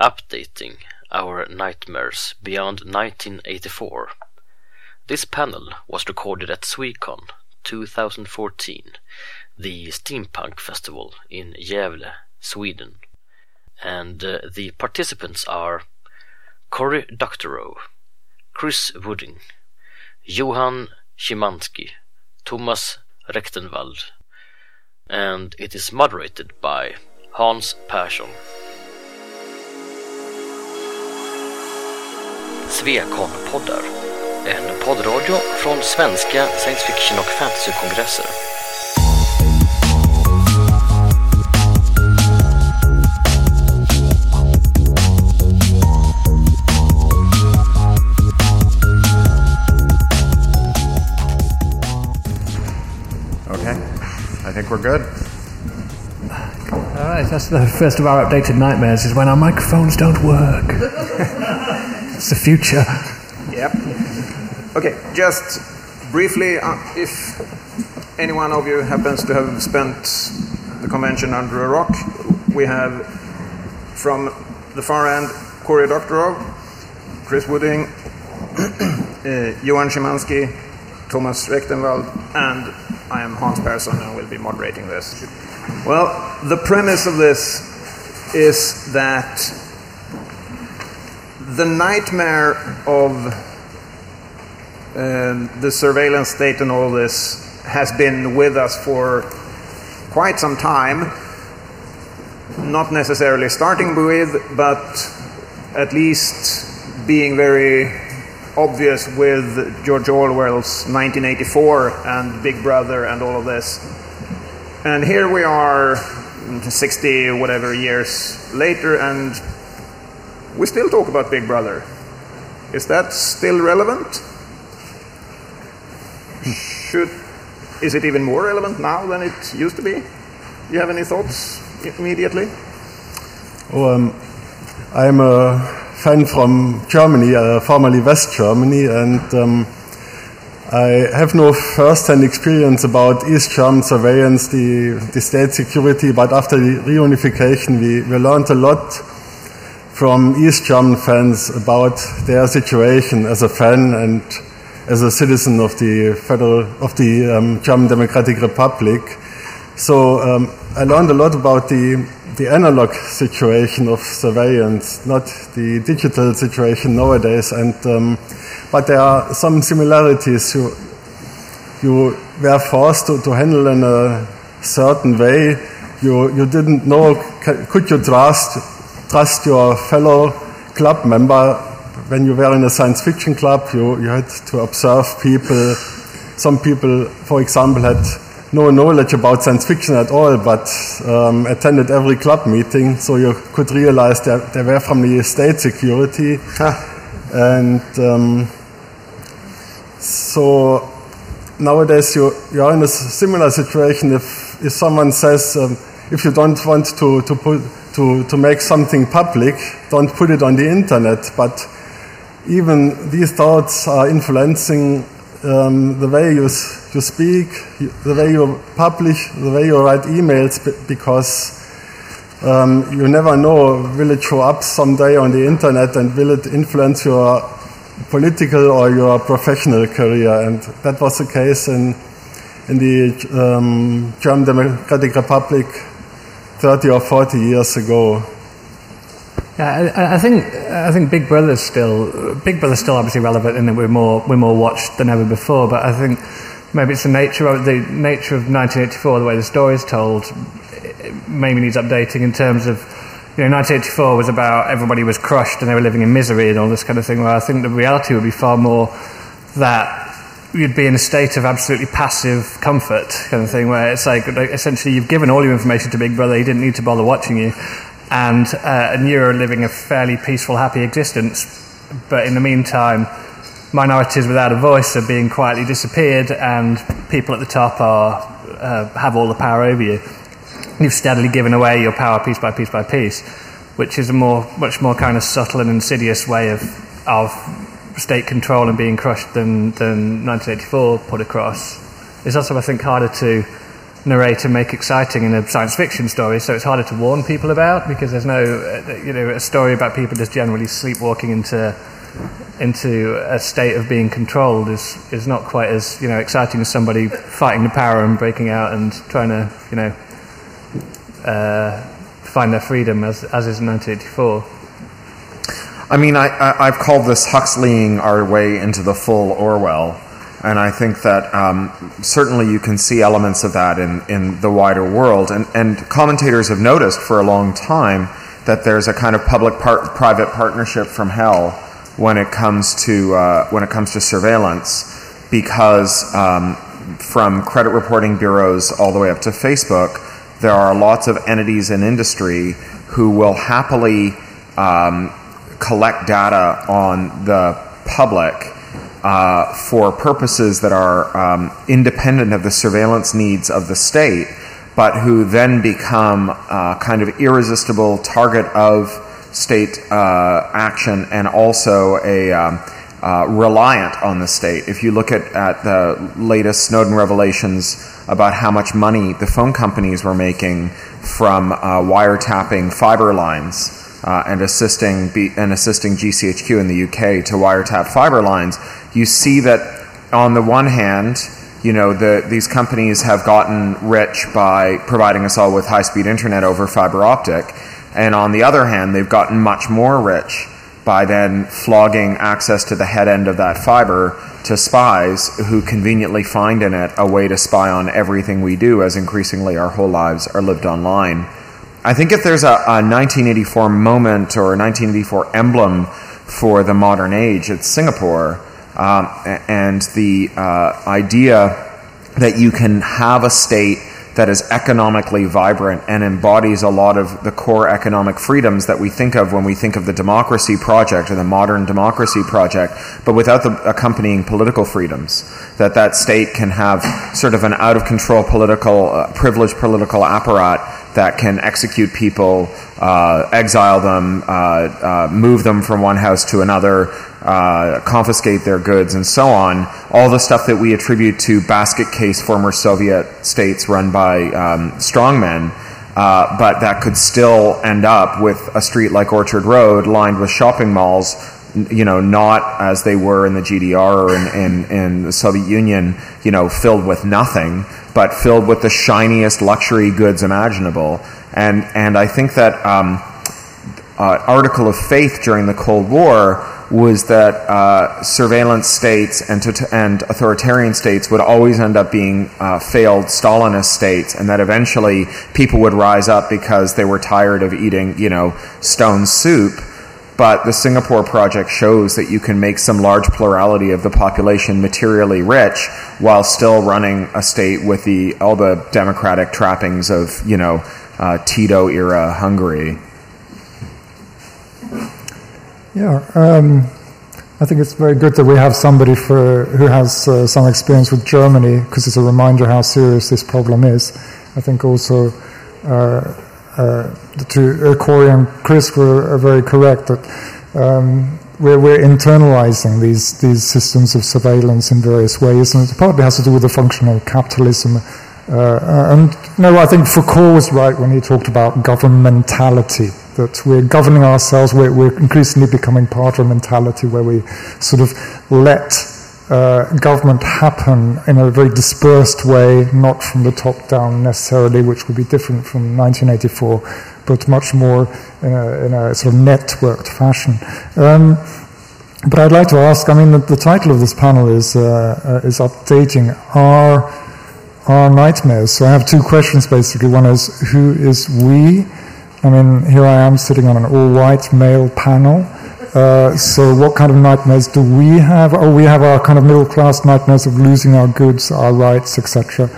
Updating Our Nightmares Beyond 1984. This panel was recorded at Swecon 2014, the steampunk festival in Gävle, Sweden. And uh, the participants are Cory Doctorow, Chris Wooding, Johan Schimanski, Thomas Recktenwald, and it is moderated by Hans Persson. Sweconpoddar, en poddradio från svenska science fiction och fantasykongresser. Okay, I think we're good. All right, that's the first of our updated nightmares is when our microphones don't work. it's the future. Yep. Okay, just briefly, uh, if any one of you happens to have spent the convention under a rock, we have from the far end Cory Doctorow, Chris Wooding, uh, Johan Schimanski, Thomas Recktenwald, and I am Hans Persson and will be moderating this. Well, the premise of this is that the nightmare of uh, the surveillance state and all this has been with us for quite some time. Not necessarily starting with, but at least being very obvious with George Orwell's 1984 and Big Brother and all of this. And here we are 60 whatever years later, and we still talk about Big Brother. Is that still relevant? Should is it even more relevant now than it used to be? Do you have any thoughts immediately? Oh, um, I'm a fan from Germany, uh, formerly West Germany, and um, I have no first-hand experience about East German surveillance, the, the state security, but after the reunification, we, we learned a lot from East German fans about their situation as a fan and as a citizen of the federal of the um, German Democratic Republic. So um, I learned a lot about the the analog situation of surveillance, not the digital situation nowadays. And um, but there are some similarities. You you were forced to, to handle in a certain way. You you didn't know could you trust trust your fellow club member when you were in a science fiction club. You you had to observe people. Some people, for example, had no knowledge about science fiction at all, but um, attended every club meeting, so you could realize that they were from the state security. and um, so nowadays you, you are in a similar situation. If, if someone says, um, if you don't want to, to, put, to, to make something public, don't put it on the internet. But even these thoughts are influencing um, the way you, you speak, the way you publish, the way you write emails, because um, you never know will it show up someday on the internet and will it influence your political or your professional career. And that was the case in, in the um, German Democratic Republic 30 or 40 years ago. Yeah, I, I, think I think Big Brother's still Big Brother's still obviously relevant in that we're more we're more watched than ever before. But I think maybe it's the nature of the nature of 1984, the way the story is told, maybe needs updating in terms of. You know, 1984 was about everybody was crushed and they were living in misery and all this kind of thing. Where I think the reality would be far more that you'd be in a state of absolutely passive comfort kind of thing, where it's like, essentially you've given all your information to Big Brother, he didn't need to bother watching you, and, uh, and you're living a fairly peaceful, happy existence. But in the meantime, minorities without a voice are being quietly disappeared, and people at the top are uh, have all the power over you. You've steadily given away your power piece by piece by piece, which is a more, much more kind of subtle and insidious way of of state control and being crushed than, than 1984 put across. It's also, I think, harder to narrate and make exciting in a science fiction story, so it's harder to warn people about because there's no, uh, you know, a story about people just generally sleepwalking into into a state of being controlled is is not quite as you know exciting as somebody fighting the power and breaking out and trying to you know uh, find their freedom as as is in 1984. I mean, I, I, have called this Huxleying our way into the full Orwell. And I think that um, certainly you can see elements of that in, in the wider world. And, and commentators have noticed for a long time that there's a kind of public part, private partnership from hell when it comes to, uh, when it comes to surveillance, because um, from credit reporting bureaus all the way up to Facebook, there are lots of entities in industry who will happily um, collect data on the public uh, for purposes that are um, independent of the surveillance needs of the state, but who then become uh, kind of irresistible target of state uh, action and also a um, uh, reliant on the state. If you look at, at the latest Snowden revelations about how much money the phone companies were making from uh, wiretapping fiber lines, uh, and assisting B- and assisting GCHQ in the UK to wiretap fiber lines, you see that on the one hand, you know, the, these companies have gotten rich by providing us all with high-speed internet over fiber optic, and on the other hand, they've gotten much more rich by then flogging access to the head end of that fiber to spies who conveniently find in it a way to spy on everything we do as increasingly our whole lives are lived online. I think if there's a, a 1984 moment or a 1984 emblem for the modern age, it's Singapore. Um, and the uh, idea that you can have a state that is economically vibrant and embodies a lot of the core economic freedoms that we think of when we think of the democracy project or the modern democracy project, but without the accompanying political freedoms. That that state can have sort of an out of control political, uh, privileged political apparat that can execute people, uh, exile them, uh, uh, move them from one house to another, uh, confiscate their goods, and so on. All the stuff that we attribute to basket case former Soviet states run by um, strongmen. Uh, but that could still end up with a street like Orchard Road lined with shopping malls you know, not as they were in the GDR or in, in, in, the Soviet Union, you know, filled with nothing, but filled with the shiniest luxury goods imaginable. And, and I think that um, uh, article of faith during the Cold War was that uh, surveillance states and, and authoritarian states would always end up being uh, failed Stalinist states, and that eventually people would rise up because they were tired of eating, you know, stone soup but the Singapore project shows that you can make some large plurality of the population materially rich while still running a state with the all the democratic trappings of you know uh, Tito era Hungary. Yeah, um, I think it's very good that we have somebody for, who has uh, some experience with Germany because it's a reminder how serious this problem is. I think also. Uh, uh, two, uh, Cory and Chris were very correct that um, we're, we're, internalizing these, these systems of surveillance in various ways, and it partly has to do with the function of capitalism. Uh, and no, I think Foucault was right when he talked about governmentality, that we're governing ourselves, we're, we're increasingly becoming part of a mentality where we sort of let uh, government happen in a very dispersed way, not from the top down necessarily, which would be different from 1984, but much more in a, in a sort of networked fashion. Um, but I'd like to ask, I mean, the, the title of this panel is, uh, uh, is updating our, our nightmares. So I have two questions basically. One is, who is we? I mean, here I am sitting on an all white male panel. Uh, so what kind of nightmares do we have? Oh, we have our kind of middle class nightmares of losing our goods, our rights, etc.,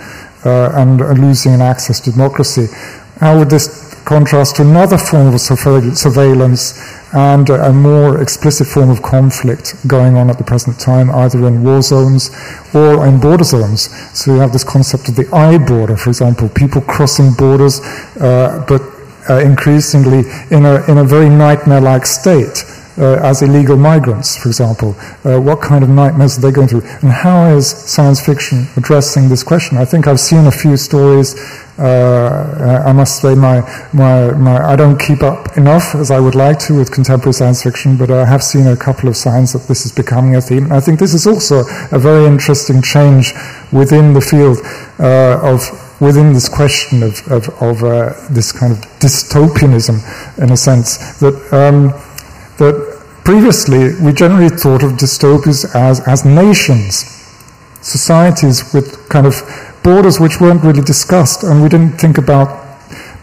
uh, and uh, losing access to democracy. How would this contrast to another form of surveillance and a more explicit form of conflict going on at the present time, either in war zones or in border zones. So you have this concept of the eye border, for example, people crossing borders, uh, but uh, increasingly in a, in a very nightmare like state uh, as illegal migrants, for example? Uh, what kind of nightmares are they going through? And how is science fiction addressing this question? I think I've seen a few stories. Uh, I must say, my, my, my, I don't keep up enough as I would like to with contemporary science fiction, but I have seen a couple of signs that this is becoming a theme. I think this is also a very interesting change within the field uh, of within this question of, of, of uh, this kind of dystopianism, in a sense, that, um, that previously we generally thought of dystopias as, as nations, societies with kind of borders which weren't really discussed, and we didn't think about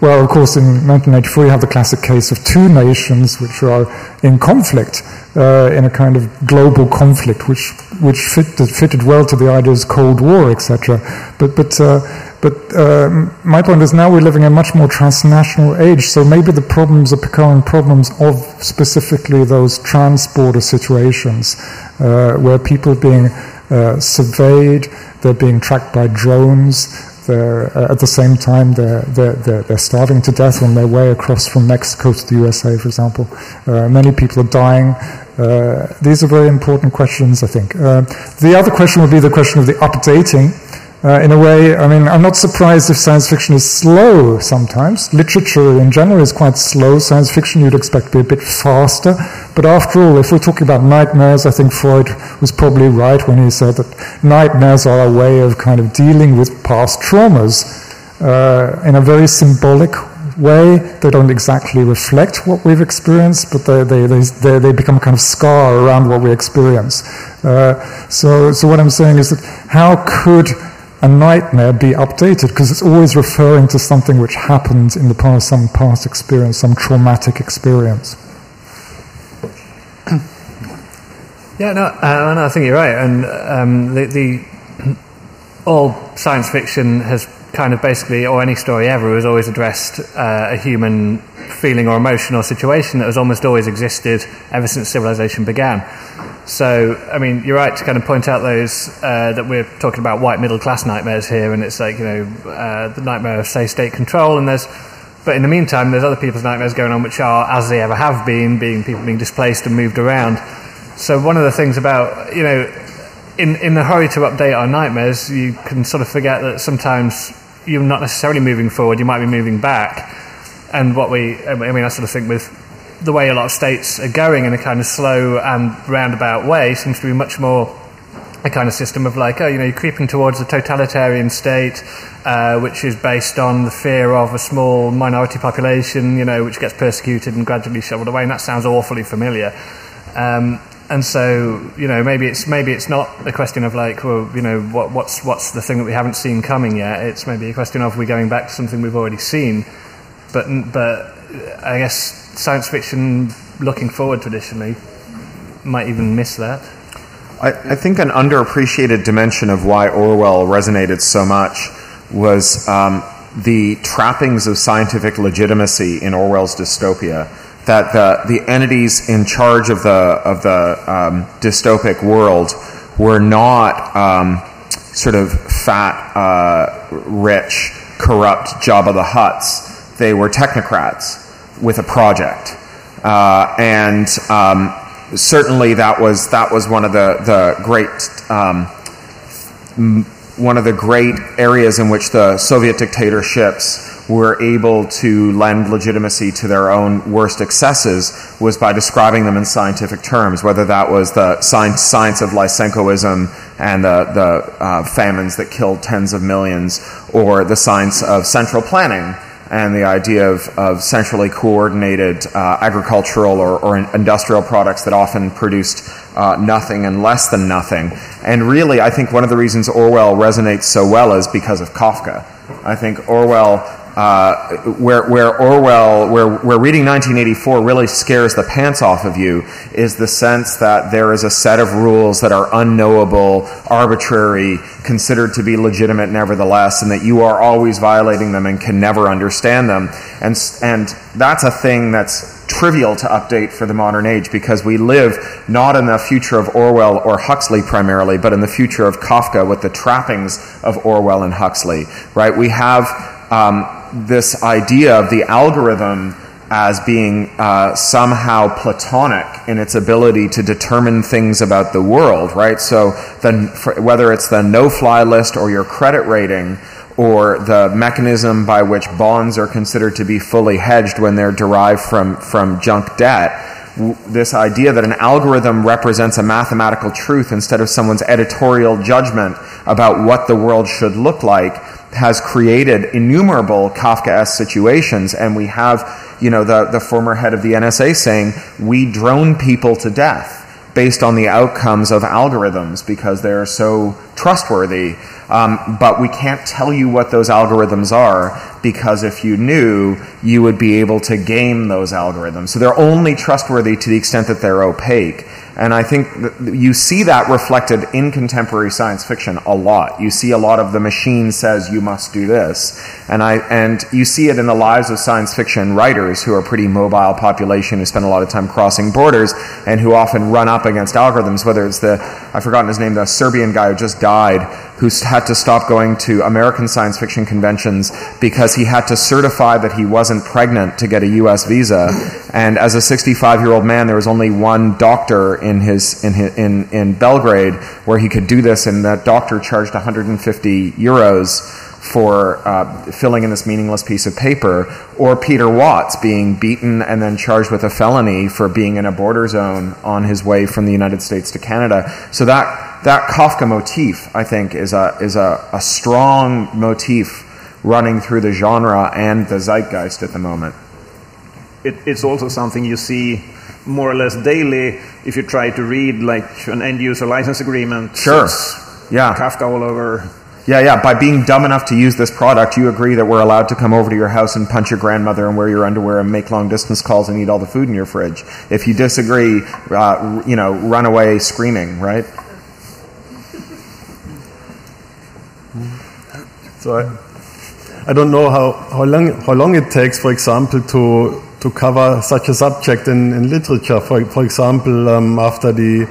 well, of course, in 1984 you have the classic case of two nations which are in conflict, uh, in a kind of global conflict, which which fitted, fitted well to the ideas Cold War, etc. But but uh, but uh, my point is now we're living in a much more transnational age, so maybe the problems are becoming problems of specifically those trans-border situations uh, where people are being uh, surveyed, they're being tracked by drones, they're, uh, at the same time, they're, they're, they're, starving to death on their way across from Mexico to the USA, for example. Uh, many people are dying. Uh, these are very important questions, I think. Uh, the other question would be the question of the updating. Uh, in a way, I mean, I'm not surprised if science fiction is slow sometimes. Literature in general is quite slow. Science fiction you'd expect to be a bit faster. But after all, if we're talking about nightmares, I think Freud was probably right when he said that nightmares are a way of kind of dealing with past traumas uh, in a very symbolic way. They don't exactly reflect what we've experienced, but they, they, they, they become a kind of scar around what we experience. Uh, so, so what I'm saying is that how could a nightmare be updated because it's always referring to something which happened in the past, some past experience, some traumatic experience. Yeah, no, uh, no, I think you're right, and um, the, the all science fiction has kind of basically, or any story ever, has always addressed uh, a human feeling or emotion or situation that has almost always existed ever since civilization began. So, I mean, you're right to kind of point out those uh, that we're talking about white middle class nightmares here, and it's like, you know, uh, the nightmare of, say, state control, and there's, but in the meantime, there's other people's nightmares going on which are, as they ever have been, being people being displaced and moved around. So, one of the things about, you know, in, in the hurry to update our nightmares, you can sort of forget that sometimes you're not necessarily moving forward, you might be moving back. And what we, I mean, I sort of think with the way a lot of states are going in a kind of slow and roundabout way seems to be much more a kind of system of like, oh, you know, you're creeping towards a totalitarian state, uh, which is based on the fear of a small minority population, you know, which gets persecuted and gradually shoveled away, and that sounds awfully familiar. Um, and so, you know, maybe it's maybe it's not a question of like, well, you know, what, what's what's the thing that we haven't seen coming yet? It's maybe a question of we're going back to something we've already seen, but but I guess science fiction looking forward traditionally might even miss that. I, I, think an underappreciated dimension of why Orwell resonated so much was um, the trappings of scientific legitimacy in Orwell's dystopia. That the, the entities in charge of the, of the um, dystopic world were not um, sort of fat, uh, rich, corrupt Jabba the Hutts. They were technocrats with a project. Uh, and um, certainly that was, that was one of the, the great um, one of the great areas in which the Soviet dictatorships were able to lend legitimacy to their own worst excesses was by describing them in scientific terms, whether that was the science, science of Lysenkoism and the, the uh, famines that killed tens of millions, or the science of central planning and the idea of, of centrally coordinated uh, agricultural or, or, industrial products that often produced uh, nothing and less than nothing. And really, I think one of the reasons Orwell resonates so well is because of Kafka. I think Orwell uh, where, where Orwell, where, where reading 1984 really scares the pants off of you, is the sense that there is a set of rules that are unknowable, arbitrary, considered to be legitimate nevertheless, and that you are always violating them and can never understand them. And, and that's a thing that's trivial to update for the modern age because we live not in the future of Orwell or Huxley primarily, but in the future of Kafka with the trappings of Orwell and Huxley, right? We have um, this idea of the algorithm as being uh, somehow platonic in its ability to determine things about the world, right? So, the, whether it's the no fly list or your credit rating, or the mechanism by which bonds are considered to be fully hedged when they're derived from, from junk debt, this idea that an algorithm represents a mathematical truth instead of someone's editorial judgment about what the world should look like has created innumerable Kafkaesque situations. And we have, you know, the, the former head of the NSA saying, we drone people to death based on the outcomes of algorithms because they're so trustworthy. Um, but we can't tell you what those algorithms are because if you knew, you would be able to game those algorithms. So they're only trustworthy to the extent that they're opaque. And I think you see that reflected in contemporary science fiction a lot. You see a lot of the machine says you must do this. And I and you see it in the lives of science fiction writers who are a pretty mobile population who spend a lot of time crossing borders and who often run up against algorithms, whether it's the I've forgotten his name, the Serbian guy who just died, who had to stop going to American science fiction conventions because he had to certify that he wasn't pregnant to get a US visa. And as a 65 year old man, there was only one doctor in his in his, in in Belgrade where he could do this, and that doctor charged 150 euros for uh, filling in this meaningless piece of paper, or Peter Watts being beaten and then charged with a felony for being in a border zone on his way from the United States to Canada. So that that Kafka motif, I think, is a is a, a strong motif running through the genre and the zeitgeist at the moment. It, it's also something you see more or less daily if you try to read like an end user license agreement. Sure. Yeah. Kafka all over. Yeah, yeah. By being dumb enough to use this product, you agree that we're allowed to come over to your house and punch your grandmother and wear your underwear and make long distance calls and eat all the food in your fridge. If you disagree, uh, you know, run away screaming, right? So I, I don't know how, how, long, how long it takes, for example, to to cover such a subject in, in literature. For, for example, um, after the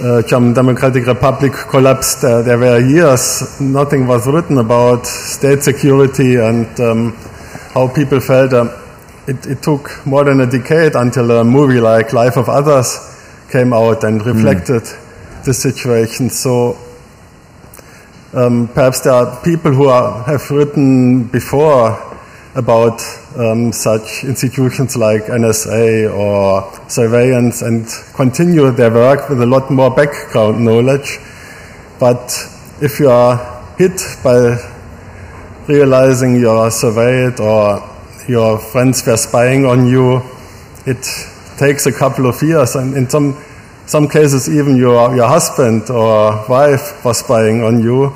uh, German Democratic Republic collapsed, uh, there were years nothing was written about state security and um, how people felt. Um, it, it, took more than a decade until a movie like Life of Others came out and reflected mm. the situation. So um, perhaps there are people who are, have written before about um, such institutions like NSA or surveillance and continue their work with a lot more background knowledge. But if you are hit by realizing you are surveilled or your friends were spying on you, it takes a couple of years, and in some some cases even your your husband or wife was spying on you,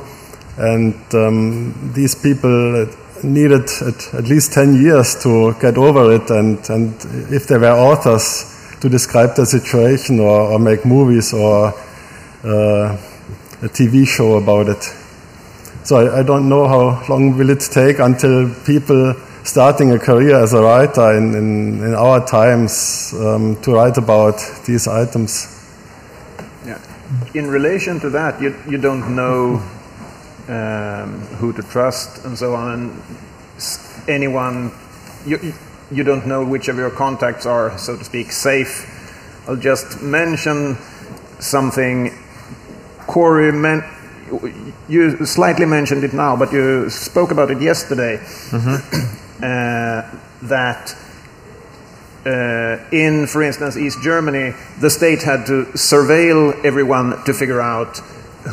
and um, these people needed at, at, least 10 years to get over it, and, and if there were authors to describe the situation or, or make movies or uh, a TV show about it. So I, I, don't know how long will it take until people starting a career as a writer in, in, in our times um, to write about these items. In relation to that, you, you don't know um, who to trust, and so on. And anyone, you, you don't know which of your contacts are, so to speak, safe. I'll just mention something. Cory, men, you slightly mentioned it now, but you spoke about it yesterday. Mm-hmm. Uh, that uh, in, for instance, East Germany, the state had to surveil everyone to figure out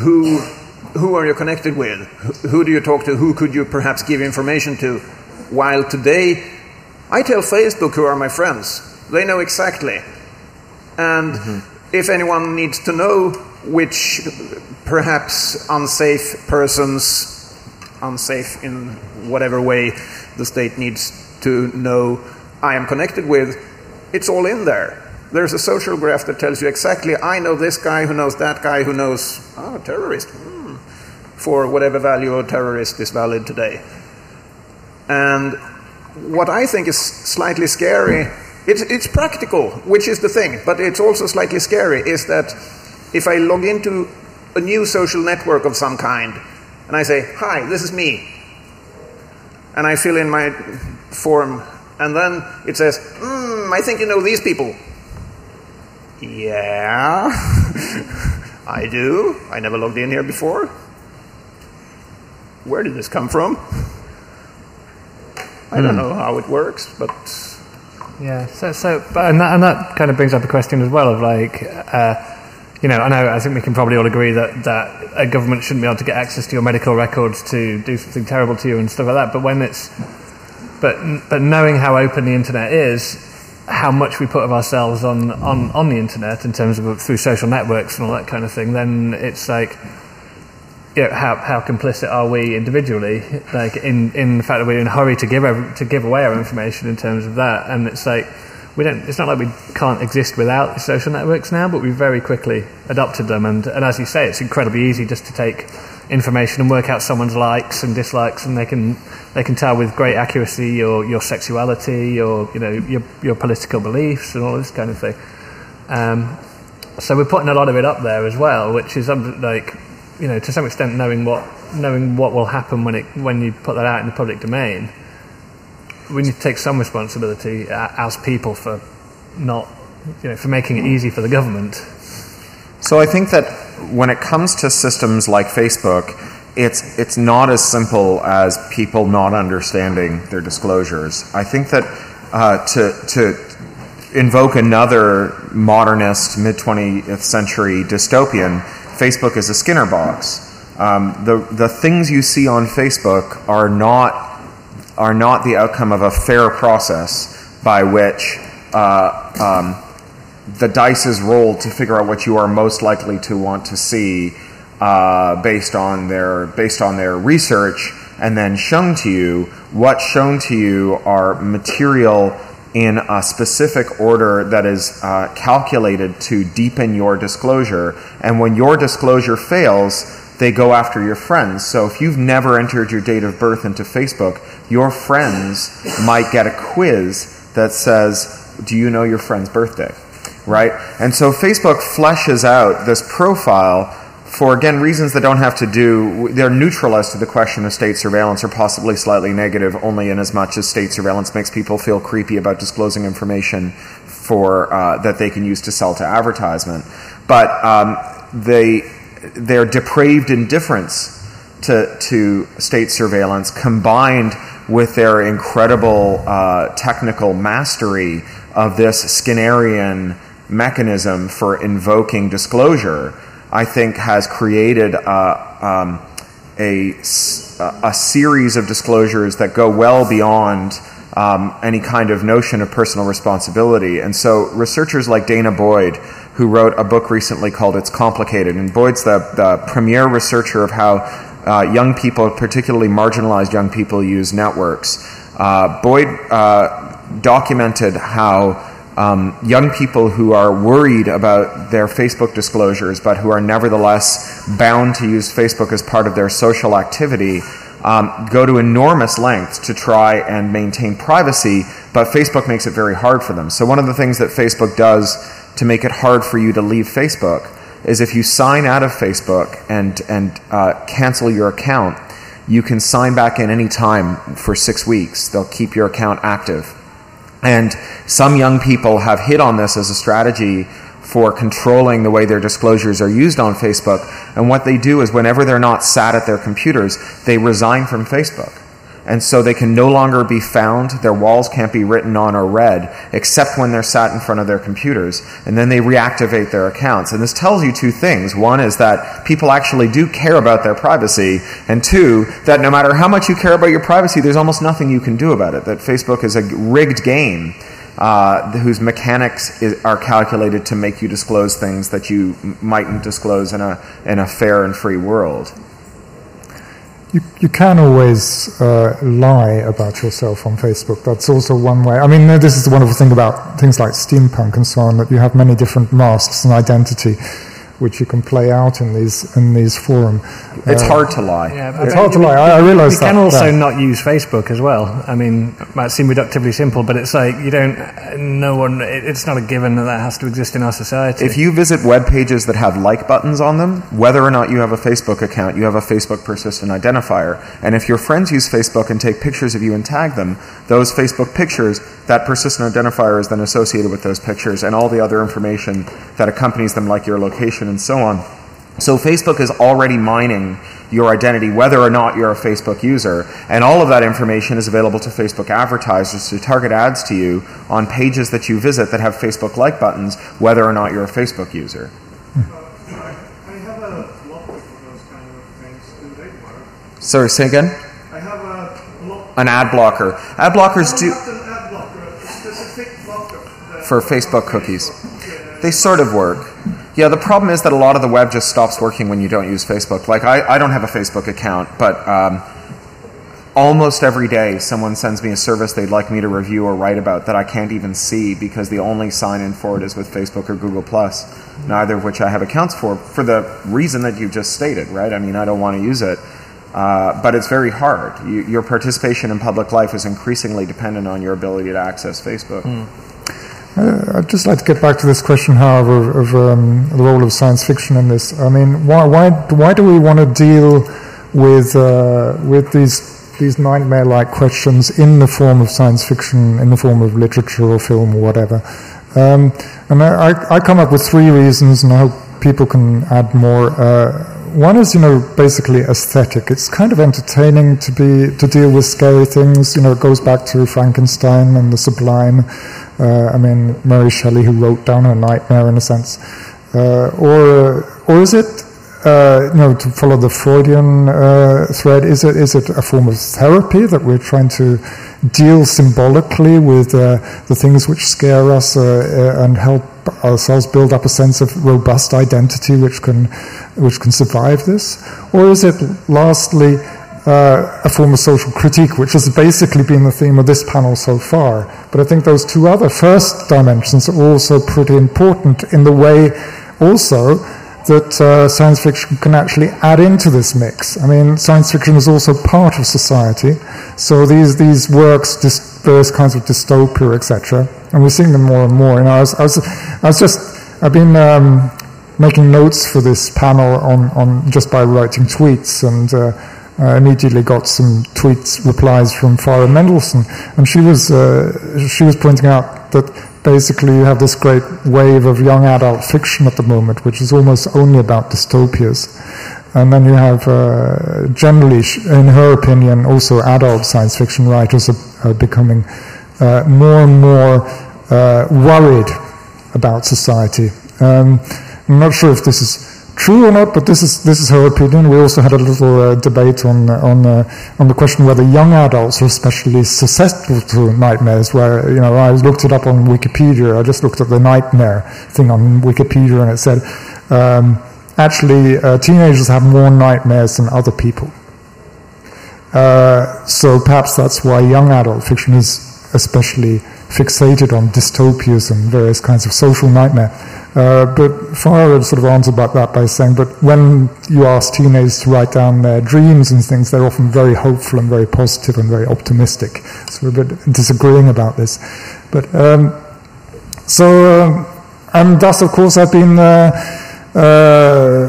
who who are you connected with? Who do you talk to? Who could you perhaps give information to? While today, I tell Facebook who are my friends. They know exactly. And mm-hmm. if anyone needs to know which perhaps unsafe persons, unsafe in whatever way the state needs to know I am connected with, it's all in there. There's a social graph that tells you exactly I know this guy who knows that guy who knows, oh, terrorist hmm. for whatever value a terrorist is valid today. And what I think is slightly scary, it's, it's practical, which is the thing, but it's also slightly scary, is that if I log into a new social network of some kind and I say, Hi, this is me, and I fill in my form and then it says, hmm, I think you know these people. Yeah, I do. I never logged in here before. Where did this come from? I don't know how it works, but Yeah, so, so but, and, that, and that kind of brings up a question as well of like, uh, you know, I know, I think we can probably all agree that, that a government shouldn't be able to get access to your medical records to do something terrible to you and stuff like that, but when it's, but, but knowing how open the internet is, how much we put of ourselves on, on, on the internet in terms of through social networks and all that kind of thing, then it's like, you know, how, how complicit are we individually, like in, in the fact that we're in a hurry to give ev- to give away our information in terms of that, and it's like we don't. It's not like we can't exist without social networks now, but we very quickly adopted them, and, and as you say, it's incredibly easy just to take information and work out someone's likes and dislikes, and they can they can tell with great accuracy your your sexuality, your you know your your political beliefs, and all this kind of thing. Um, so we're putting a lot of it up there as well, which is um, like you know to some extent knowing what knowing what will happen when it when you put that out in the public domain. We need to take some responsibility as people for not you know for making it easy for the government. So I think that when it comes to systems like Facebook, it's it's not as simple as people not understanding their disclosures. I think that uh, to to invoke another modernist mid 20th century dystopian, Facebook is a Skinner box. Um, the the things you see on Facebook are not are not the outcome of a fair process by which uh, um, the dice is rolled to figure out what you are most likely to want to see uh, based on their based on their research and then shown to you. What's shown to you are material in a specific order that is uh, calculated to deepen your disclosure. And when your disclosure fails, they go after your friends. So if you've never entered your date of birth into Facebook, your friends might get a quiz that says, Do you know your friend's birthday? Right? And so Facebook fleshes out this profile for, again, reasons that don't have to do, they're neutral as to the question of state surveillance or possibly slightly negative, only in as much as state surveillance makes people feel creepy about disclosing information for, uh, that they can use to sell to advertisement. But um, they, their depraved indifference to, to state surveillance combined with their incredible uh, technical mastery of this Skinnerian mechanism for invoking disclosure, I think has created a, um, a, s- a series of disclosures that go well beyond um, any kind of notion of personal responsibility. And so, researchers like Danah Boyd, who wrote a book recently called It's Complicated, and Boyd's the, the premier researcher of how uh, young people, particularly marginalized young people, use networks. Uh, Boyd uh, documented how um, young people who are worried about their Facebook disclosures, but who are nevertheless bound to use Facebook as part of their social activity, um, go to enormous lengths to try and maintain privacy, but Facebook makes it very hard for them. So, one of the things that Facebook does to make it hard for you to leave Facebook is if you sign out of Facebook and, and uh, cancel your account, you can sign back in any time for six weeks. They'll keep your account active. And some young people have hit on this as a strategy for controlling the way their disclosures are used on Facebook. And what they do is, whenever they're not sat at their computers, they resign from Facebook. And so they can no longer be found, their walls can't be written on or read, except when they're sat in front of their computers. And then they reactivate their accounts. And this tells you two things. One is that people actually do care about their privacy. And two, that no matter how much you care about your privacy, there's almost nothing you can do about it. That Facebook is a rigged game uh, whose mechanics is, are calculated to make you disclose things that you mightn't disclose in a, in a fair and free world. You, you can always uh, lie about yourself on Facebook. That's also one way. I mean, this is the wonderful thing about things like steampunk and so on, that you have many different masks and identity. Which you can play out in these in these forum. It's Uh, hard to lie. Yeah, It's but hard to lie, I- I we- realise We can also yeah. not use Facebook as well. I mean, it might seem reductively simple, but it's like you don't. No one. it- It's not a given that that has to exist in our society. If you visit web pages that have like buttons on them, whether or not you have a Facebook account, you have a Facebook persistent identifier. And if your friends use Facebook and take pictures of you and tag them, those Facebook pictures, that persistent identifier is then associated with those pictures and all the other information that accompanies them, like your location and so on. So Facebook is already mining your identity, whether or not you're a Facebook user, and all of that information is available to Facebook advertisers to target ads to you on pages that you visit that have Facebook like buttons, whether or not you're a Facebook user. Sorry, say again. I have a block. An ad blocker. Ad blockers do ad blocker. for Facebook cookies. They sort of work. Yeah, the problem is that a lot of the web just stops working when you don't use Facebook. Like, I, I don't have a Facebook account, but um, almost every day someone sends me a service they'd like me to review or write about that I can't even see because the only sign in for it is with Facebook or Google neither of which I have accounts for, for the reason that you just stated, right? I mean, I don't want to use it. Uh, but it's very hard. You, your participation in public life is increasingly dependent on your ability to access Facebook. Uh, I'd just like to get back to this question, however, of um, the role of science fiction in this. I mean, why why why do we want to deal with uh, with these these nightmare-like questions in the form of science fiction, in the form of literature or film or whatever? Um, and I, I, I come up with three reasons, and I hope people can add more. Uh, one is, you know, basically aesthetic. It's kind of entertaining to be to deal with scary things. You know, it goes back to Frankenstein and the sublime. Uh, I mean, Mary Shelley, who wrote down her nightmare in a sense, uh, or or is it, uh, you know, to follow the Freudian uh, thread? Is it is it a form of therapy that we're trying to deal symbolically with uh, the things which scare us uh, uh, and help ourselves build up a sense of robust identity which can which can survive this, or is it lastly? uh, a form of social critique, which has basically been the theme of this panel so far. But I think those two other first dimensions are also pretty important in the way also that uh, science fiction can actually add into this mix. I mean, science fiction is also part of society, so these these works, dis- various kinds of dystopia, etc., and we're seeing them more and more. Know, I was, I was, I was just, I've been. Um, making notes for this panel on, on just by writing tweets and uh, I immediately got some tweets replies from Farah Mendlesohn, and she was uh, she was pointing out that basically you have this great wave of young adult fiction at the moment, which is almost only about dystopias, and then you have uh, generally, in her opinion, also adult science fiction writers are, are becoming uh, more and more uh, worried about society. Um, I'm not sure if this is true or not, but this is this is her opinion. We also had a little uh, debate on on uh, on the question whether young adults are especially susceptible to nightmares. Where you know I looked it up on Wikipedia. I just looked at the nightmare thing on Wikipedia, and it said um, actually uh, teenagers have more nightmares than other people. Uh, so perhaps that's why young adult fiction is especially fixated on dystopias and various kinds of social nightmare. Uh, but Farah sort of answered about that by saying, but when you ask teenagers to write down their dreams and things, they're often very hopeful and very positive and very optimistic. So we're a bit disagreeing about this. But um, so, um, and thus, of course, I've been uh, uh,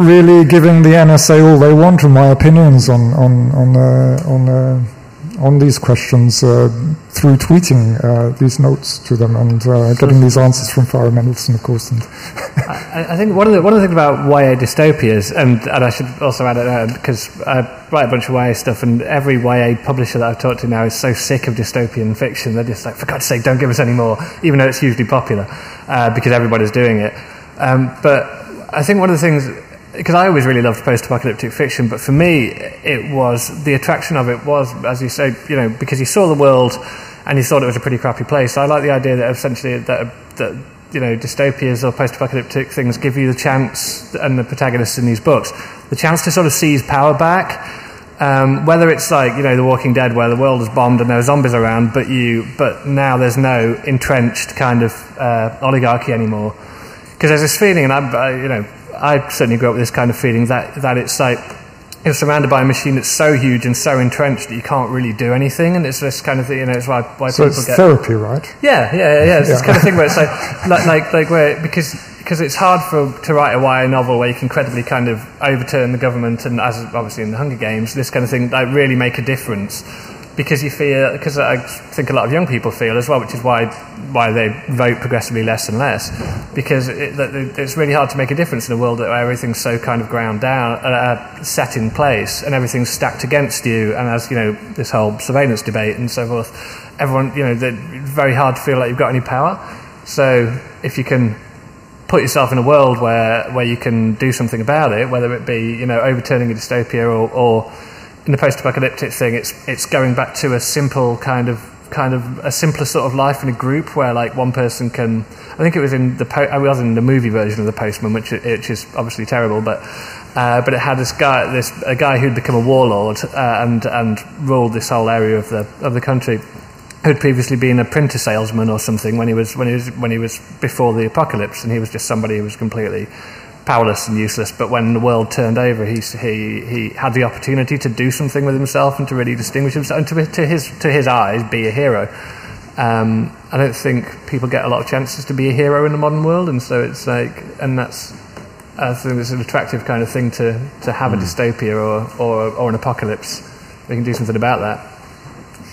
really giving the NSA all they want, in my opinions on on on uh, on. Uh, on these questions uh, through tweeting uh, these notes to them and uh, getting these answers from Farah Mendlesohn, of course. And I, I think one of the one of the things about YA dystopias, and, and I should also add it because I write a bunch of YA stuff, and every YA publisher that I've talked to now is so sick of dystopian fiction. They're just like, for God's sake, don't give us any more, even though it's hugely popular uh, because everybody's doing it. Um, but I think one of the things because I always really loved post-apocalyptic fiction, but for me, it was the attraction of it was, as you say, you know, because you saw the world and you thought it was a pretty crappy place. I like the idea that essentially that that you know dystopias or post-apocalyptic things give you the chance, and the protagonists in these books, the chance to sort of seize power back. Um, whether it's like you know The Walking Dead, where the world is bombed and there are zombies around, but you, but now there's no entrenched kind of uh, oligarchy anymore because there's this feeling, and I, you know, I certainly grew up with this kind of feeling that that it's like you're surrounded by a machine that's so huge and so entrenched that you can't really do anything, and it's this kind of thing. You know, it's why why So people it's get therapy, right? yeah, yeah, yeah. yeah. It's this kind of thing where it's like, like, like, like where because because it's hard for to write a YA novel where you can credibly kind of overturn the government and as obviously in the Hunger Games, this kind of thing like really make a difference because you feel because I think a lot of young people feel as well, which is why why they vote progressively less and less because it, it's really hard to make a difference in a world where everything's so kind of ground down, uh, uh, set in place, and everything's stacked against you. And as you know, this whole surveillance debate and so forth, everyone you know, very hard to feel like you've got any power. So if you can put yourself in a world where, where you can do something about it, whether it be you know overturning a dystopia or, or in the post-apocalyptic thing, it's it's going back to a simple kind of kind of a simpler sort of life in a group where like one person can. I think it was in the po- I was in the movie version of the Postman, which which is obviously terrible, but. Uh, but it had this guy, this a guy who'd become a warlord uh, and and ruled this whole area of the of the country who'd previously been a printer salesman or something when he was when he was when he was before the apocalypse, and he was just somebody who was completely powerless and useless. But when the world turned over, he he he had the opportunity to do something with himself and to really distinguish himself, and to, to his to his eyes, be a hero. Um, I don't think people get a lot of chances to be a hero in the modern world, and so it's like, and that's. I think it's an attractive kind of thing to, to have a dystopia or, or, or an apocalypse. We can do something about that.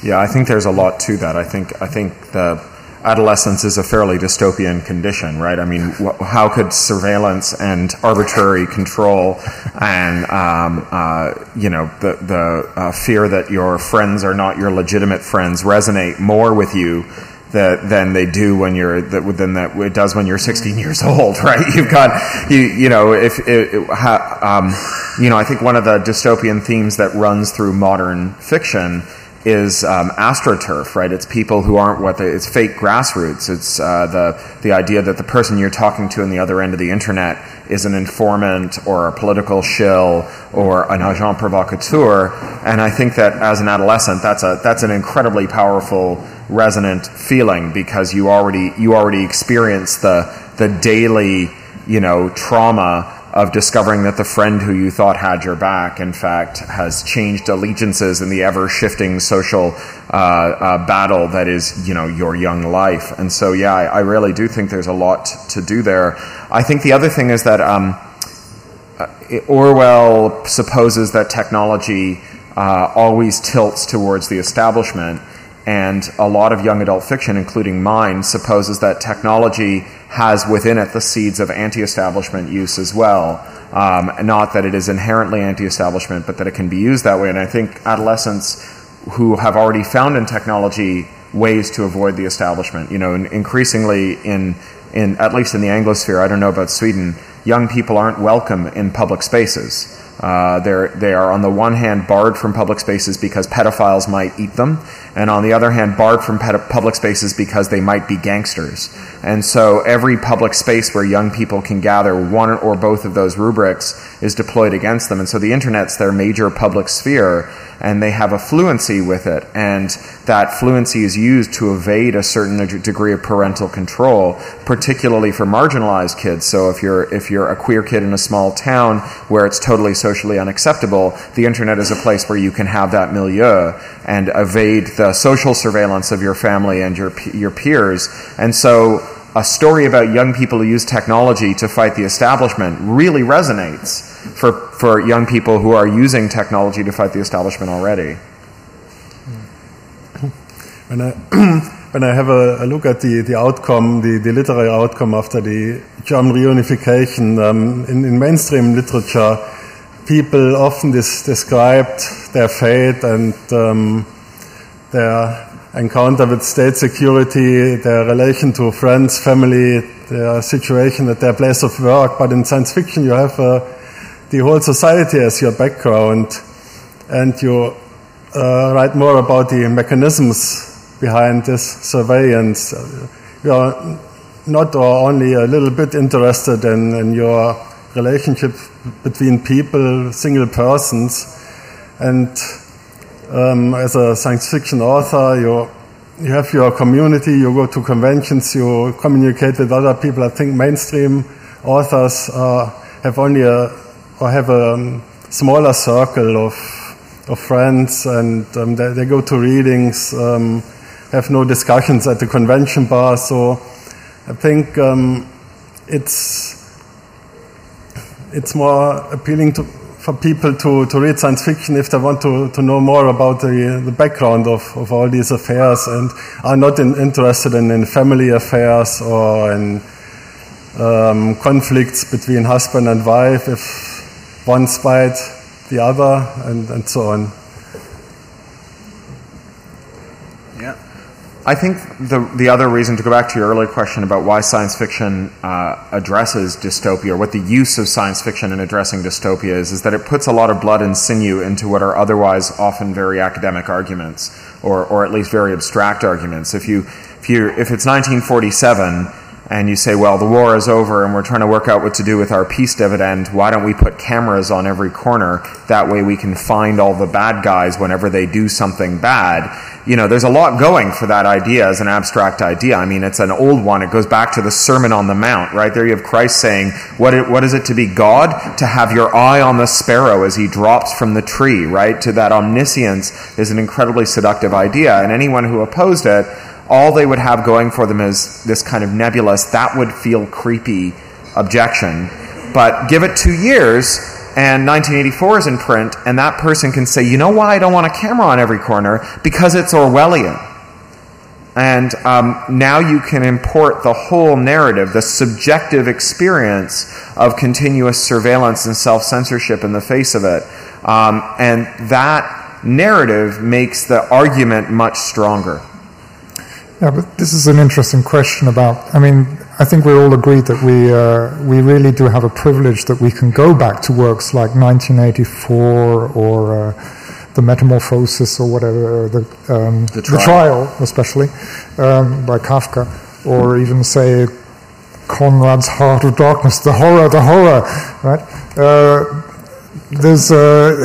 Yeah, I think there's a lot to that. I think I think the adolescence is a fairly dystopian condition, right? I mean, wh- how could surveillance and arbitrary control and um, uh, you know the the uh, fear that your friends are not your legitimate friends resonate more with you? That, than they do when you're than that it does when you're 16 years old, right? You've got you you know if it, it, ha, um, you know I think one of the dystopian themes that runs through modern fiction is um, astroturf, right? It's people who aren't what they, it's fake grassroots. It's uh, the the idea that the person you're talking to on the other end of the internet is an informant or a political shill or an agent provocateur. And I think that as an adolescent, that's a that's an incredibly powerful resonant feeling because you already you already experience the the daily you know trauma of discovering that the friend who you thought had your back, in fact, has changed allegiances in the ever shifting social uh, uh, battle that is, you know, your young life. And so, yeah, I, I really do think there's a lot to do there. I think the other thing is that um, uh, Orwell supposes that technology uh, always tilts towards the establishment. And a lot of young adult fiction, including mine, supposes that technology has within it the seeds of anti establishment use as well. Um, not that it is inherently anti establishment, but that it can be used that way. And I think adolescents who have already found in technology ways to avoid the establishment, you know, increasingly in, in, at least in the Anglosphere, I don't know about Sweden, young people aren't welcome in public spaces. Uh, they're, they are, on the one hand, barred from public spaces because pedophiles might eat them, and on the other hand, barred from public spaces because they might be gangsters. And so, every public space where young people can gather, one or both of those rubrics is deployed against them. And so, the internet's their major public sphere, and they have a fluency with it. And that fluency is used to evade a certain degree of parental control, particularly for marginalized kids. So if you're if you're a queer kid in a small town where it's totally socially unacceptable, the internet is a place where you can have that milieu and evade the social surveillance of your family and your your peers. And so a story about young people who use technology to fight the establishment really resonates for, for young people who are using technology to fight the establishment already. When I, when I have a, a look at the, the outcome, the, the literary outcome after the German reunification, um, in, in mainstream literature, people often dis- described their fate and um, their encounter with state security, their relation to friends, family, their situation at their place of work. But in science fiction, you have uh, the whole society as your background, and you uh, write more about the mechanisms behind this surveillance. You are not or only a little bit interested in, in your relationship between people, single persons, and um, as a science fiction author, you you have your community, you go to conventions, you communicate with other people. I think mainstream authors uh, have only a or have a um, smaller circle of of friends, and um, they, they, go to readings, um, have no discussions at the convention bar. So I think um, it's it's more appealing to for people to, to read science fiction if they want to, to know more about the, the background of, of all these affairs and are not in, interested in, in family affairs or in um, conflicts between husband and wife if one spite the other and, and so on. Yeah. I think the, the other reason, to go back to your earlier question about why science fiction uh, addresses dystopia, or what the use of science fiction in addressing dystopia is, is that it puts a lot of blood and sinew into what are otherwise often very academic arguments, or, or at least very abstract arguments. If, you, if, you, if it's 1947, and you say, well, the war is over and we're trying to work out what to do with our peace dividend, why don't we put cameras on every corner? That way we can find all the bad guys whenever they do something bad. You know, there's a lot going for that idea as an abstract idea. I mean, it's an old one. It goes back to the Sermon on the Mount, right? There you have Christ saying, what, it, what is it to be God? To have your eye on the sparrow as he drops from the tree, right? To that omniscience is an incredibly seductive idea. And anyone who opposed it, all they would have going for them is this kind of nebulous, that would feel creepy objection. But give it two years, and 1984 is in print, and that person can say, you know why I don't want a camera on every corner? Because it's Orwellian. And um, now you can import the whole narrative, the subjective experience of continuous surveillance and self censorship in the face of it. Um, and that narrative makes the argument much stronger. Yeah, but this is an interesting question about. I mean, I think we all agree that we uh, we really do have a privilege that we can go back to works like 1984 or. Uh, the Metamorphosis or whatever, the, um, the, trial. the, trial. especially, um, by Kafka, or even say Conrad's Heart of Darkness, the horror, the horror, right? Uh, there's uh,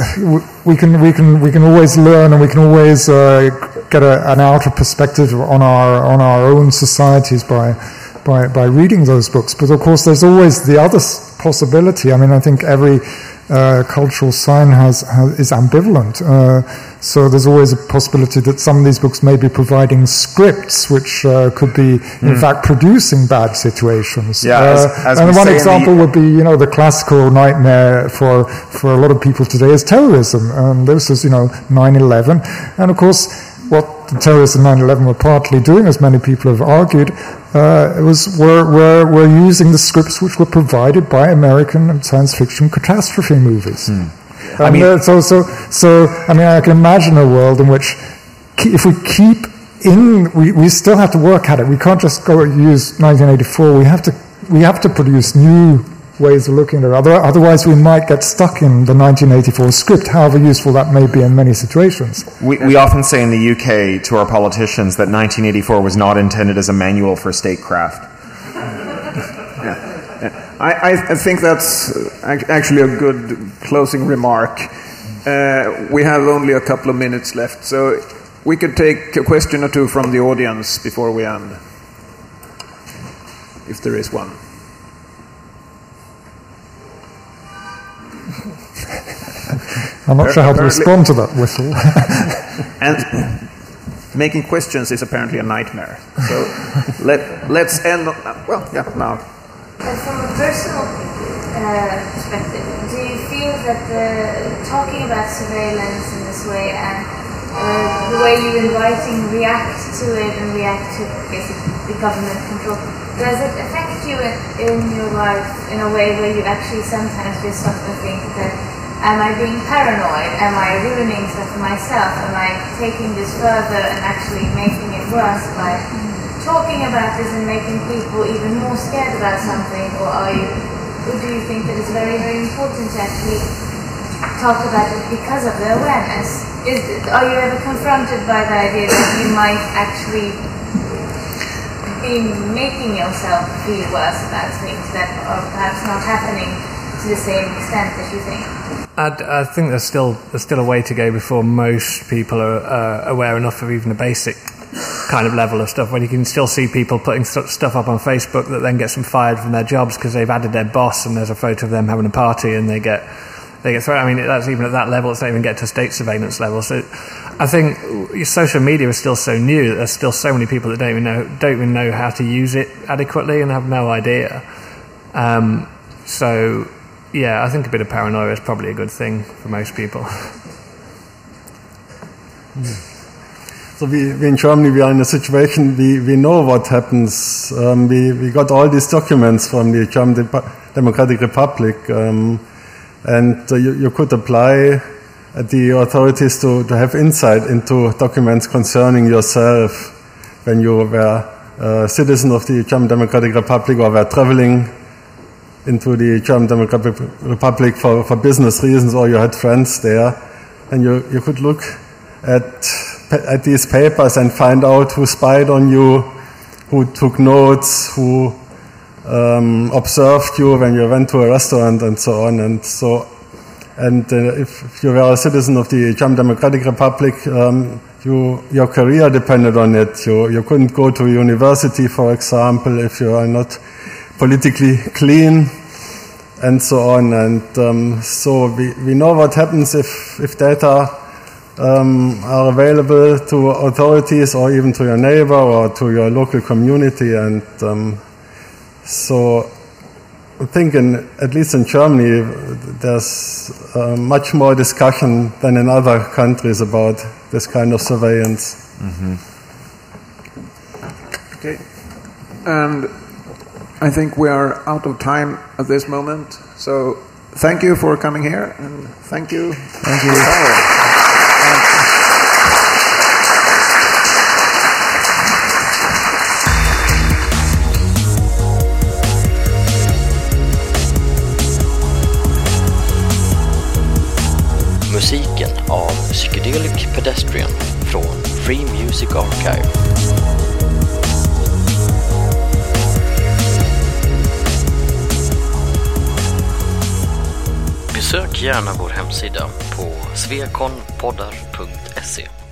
we can we can we can always learn and we can always uh, get a, an outer perspective on our on our own societies by by by reading those books. But of course, there's always the other possibility. I mean, I think every uh, cultural sign has, has is ambivalent. Uh, so there's always a possibility that some of these books may be providing scripts which uh, could be, in hmm. fact, producing bad situations. Yeah, as, uh, as and one example would be, you know, the classical nightmare for for a lot of people today is terrorism. And this is, you know, 9/11, and of course the terrorists in 9/11 were partly doing, as many people have argued, uh, was were, were, were using the scripts which were provided by American science fiction catastrophe movies. Hmm. I mean, uh, so so so I mean, I can imagine a world in which if we keep in, we, we still have to work at it. We can't just go use 1984. We have to we have to produce new ways of looking at it. Otherwise, we might get stuck in the 1984 script, however useful that may be in many situations. We, we often say in the UK to our politicians that 1984 was not intended as a manual for statecraft. yeah. I, I, think that's actually a good closing remark. Uh, we have only a couple of minutes left, so we could take a question or two from the audience before we end, if there is one. I'm not sure how to respond to that whistle. and making questions is apparently a nightmare. So let, let's end on, well, yeah, now. And from a personal uh, perspective, do you feel that the, talking about surveillance in this way and uh, the way you in writing react to it and react to basically government control, does it affect you in, in your life in a way where you actually sometimes just stop and think that Am I being paranoid? Am I ruining stuff for myself? Am I taking this further and actually making it worse by talking about this and making people even more scared about something? Or are you, or do you think that it's very, very important to actually talk about it because of the awareness? Is, are you ever confronted by the idea that you might actually be making yourself feel worse about things that are perhaps not happening to the same extent that you think? I, I think there's still there's still a way to go before most people are uh, aware enough of even the basic kind of level of stuff when you can still see people putting stuff up on Facebook that then gets them fired from their jobs because they've added their boss and there's a photo of them having a party and they get they get thrown. I mean, that's even at that level. It's not even get to state surveillance level. So, I think social media is still so new that there's still so many people that don't even know don't even know how to use it adequately and have no idea. Um, so, yeah, I think a bit of paranoia is probably a good thing for most people. So we, we, in Germany we are in a situation we, we know what happens. Um, we, we got all these documents from the German Democratic Republic. Um, and uh, you, you, could apply at the authorities to, to have insight into documents concerning yourself when you were a citizen of the German Democratic Republic or were traveling into the German Democratic Republic for, for business reasons or you had friends there and you, you could look at, at these papers and find out who spied on you, who took notes, who um, observed you when you went to a restaurant and so on. And so, and uh, if you were a citizen of the German Democratic Republic, um, you, your career depended on it. You, you couldn't go to university, for example, if you are not politically clean, and so on. And um, so we, we know what happens if, if data um, are available to authorities or even to your neighbor or to your local community. And um, so I think, in, at least in Germany, there's uh, much more discussion than in other countries about this kind of surveillance. Mm-hmm. Okay. And I think we are out of time at this moment. So thank you for coming here, and thank you. Thank you. Hemsida på svekonpoddar.se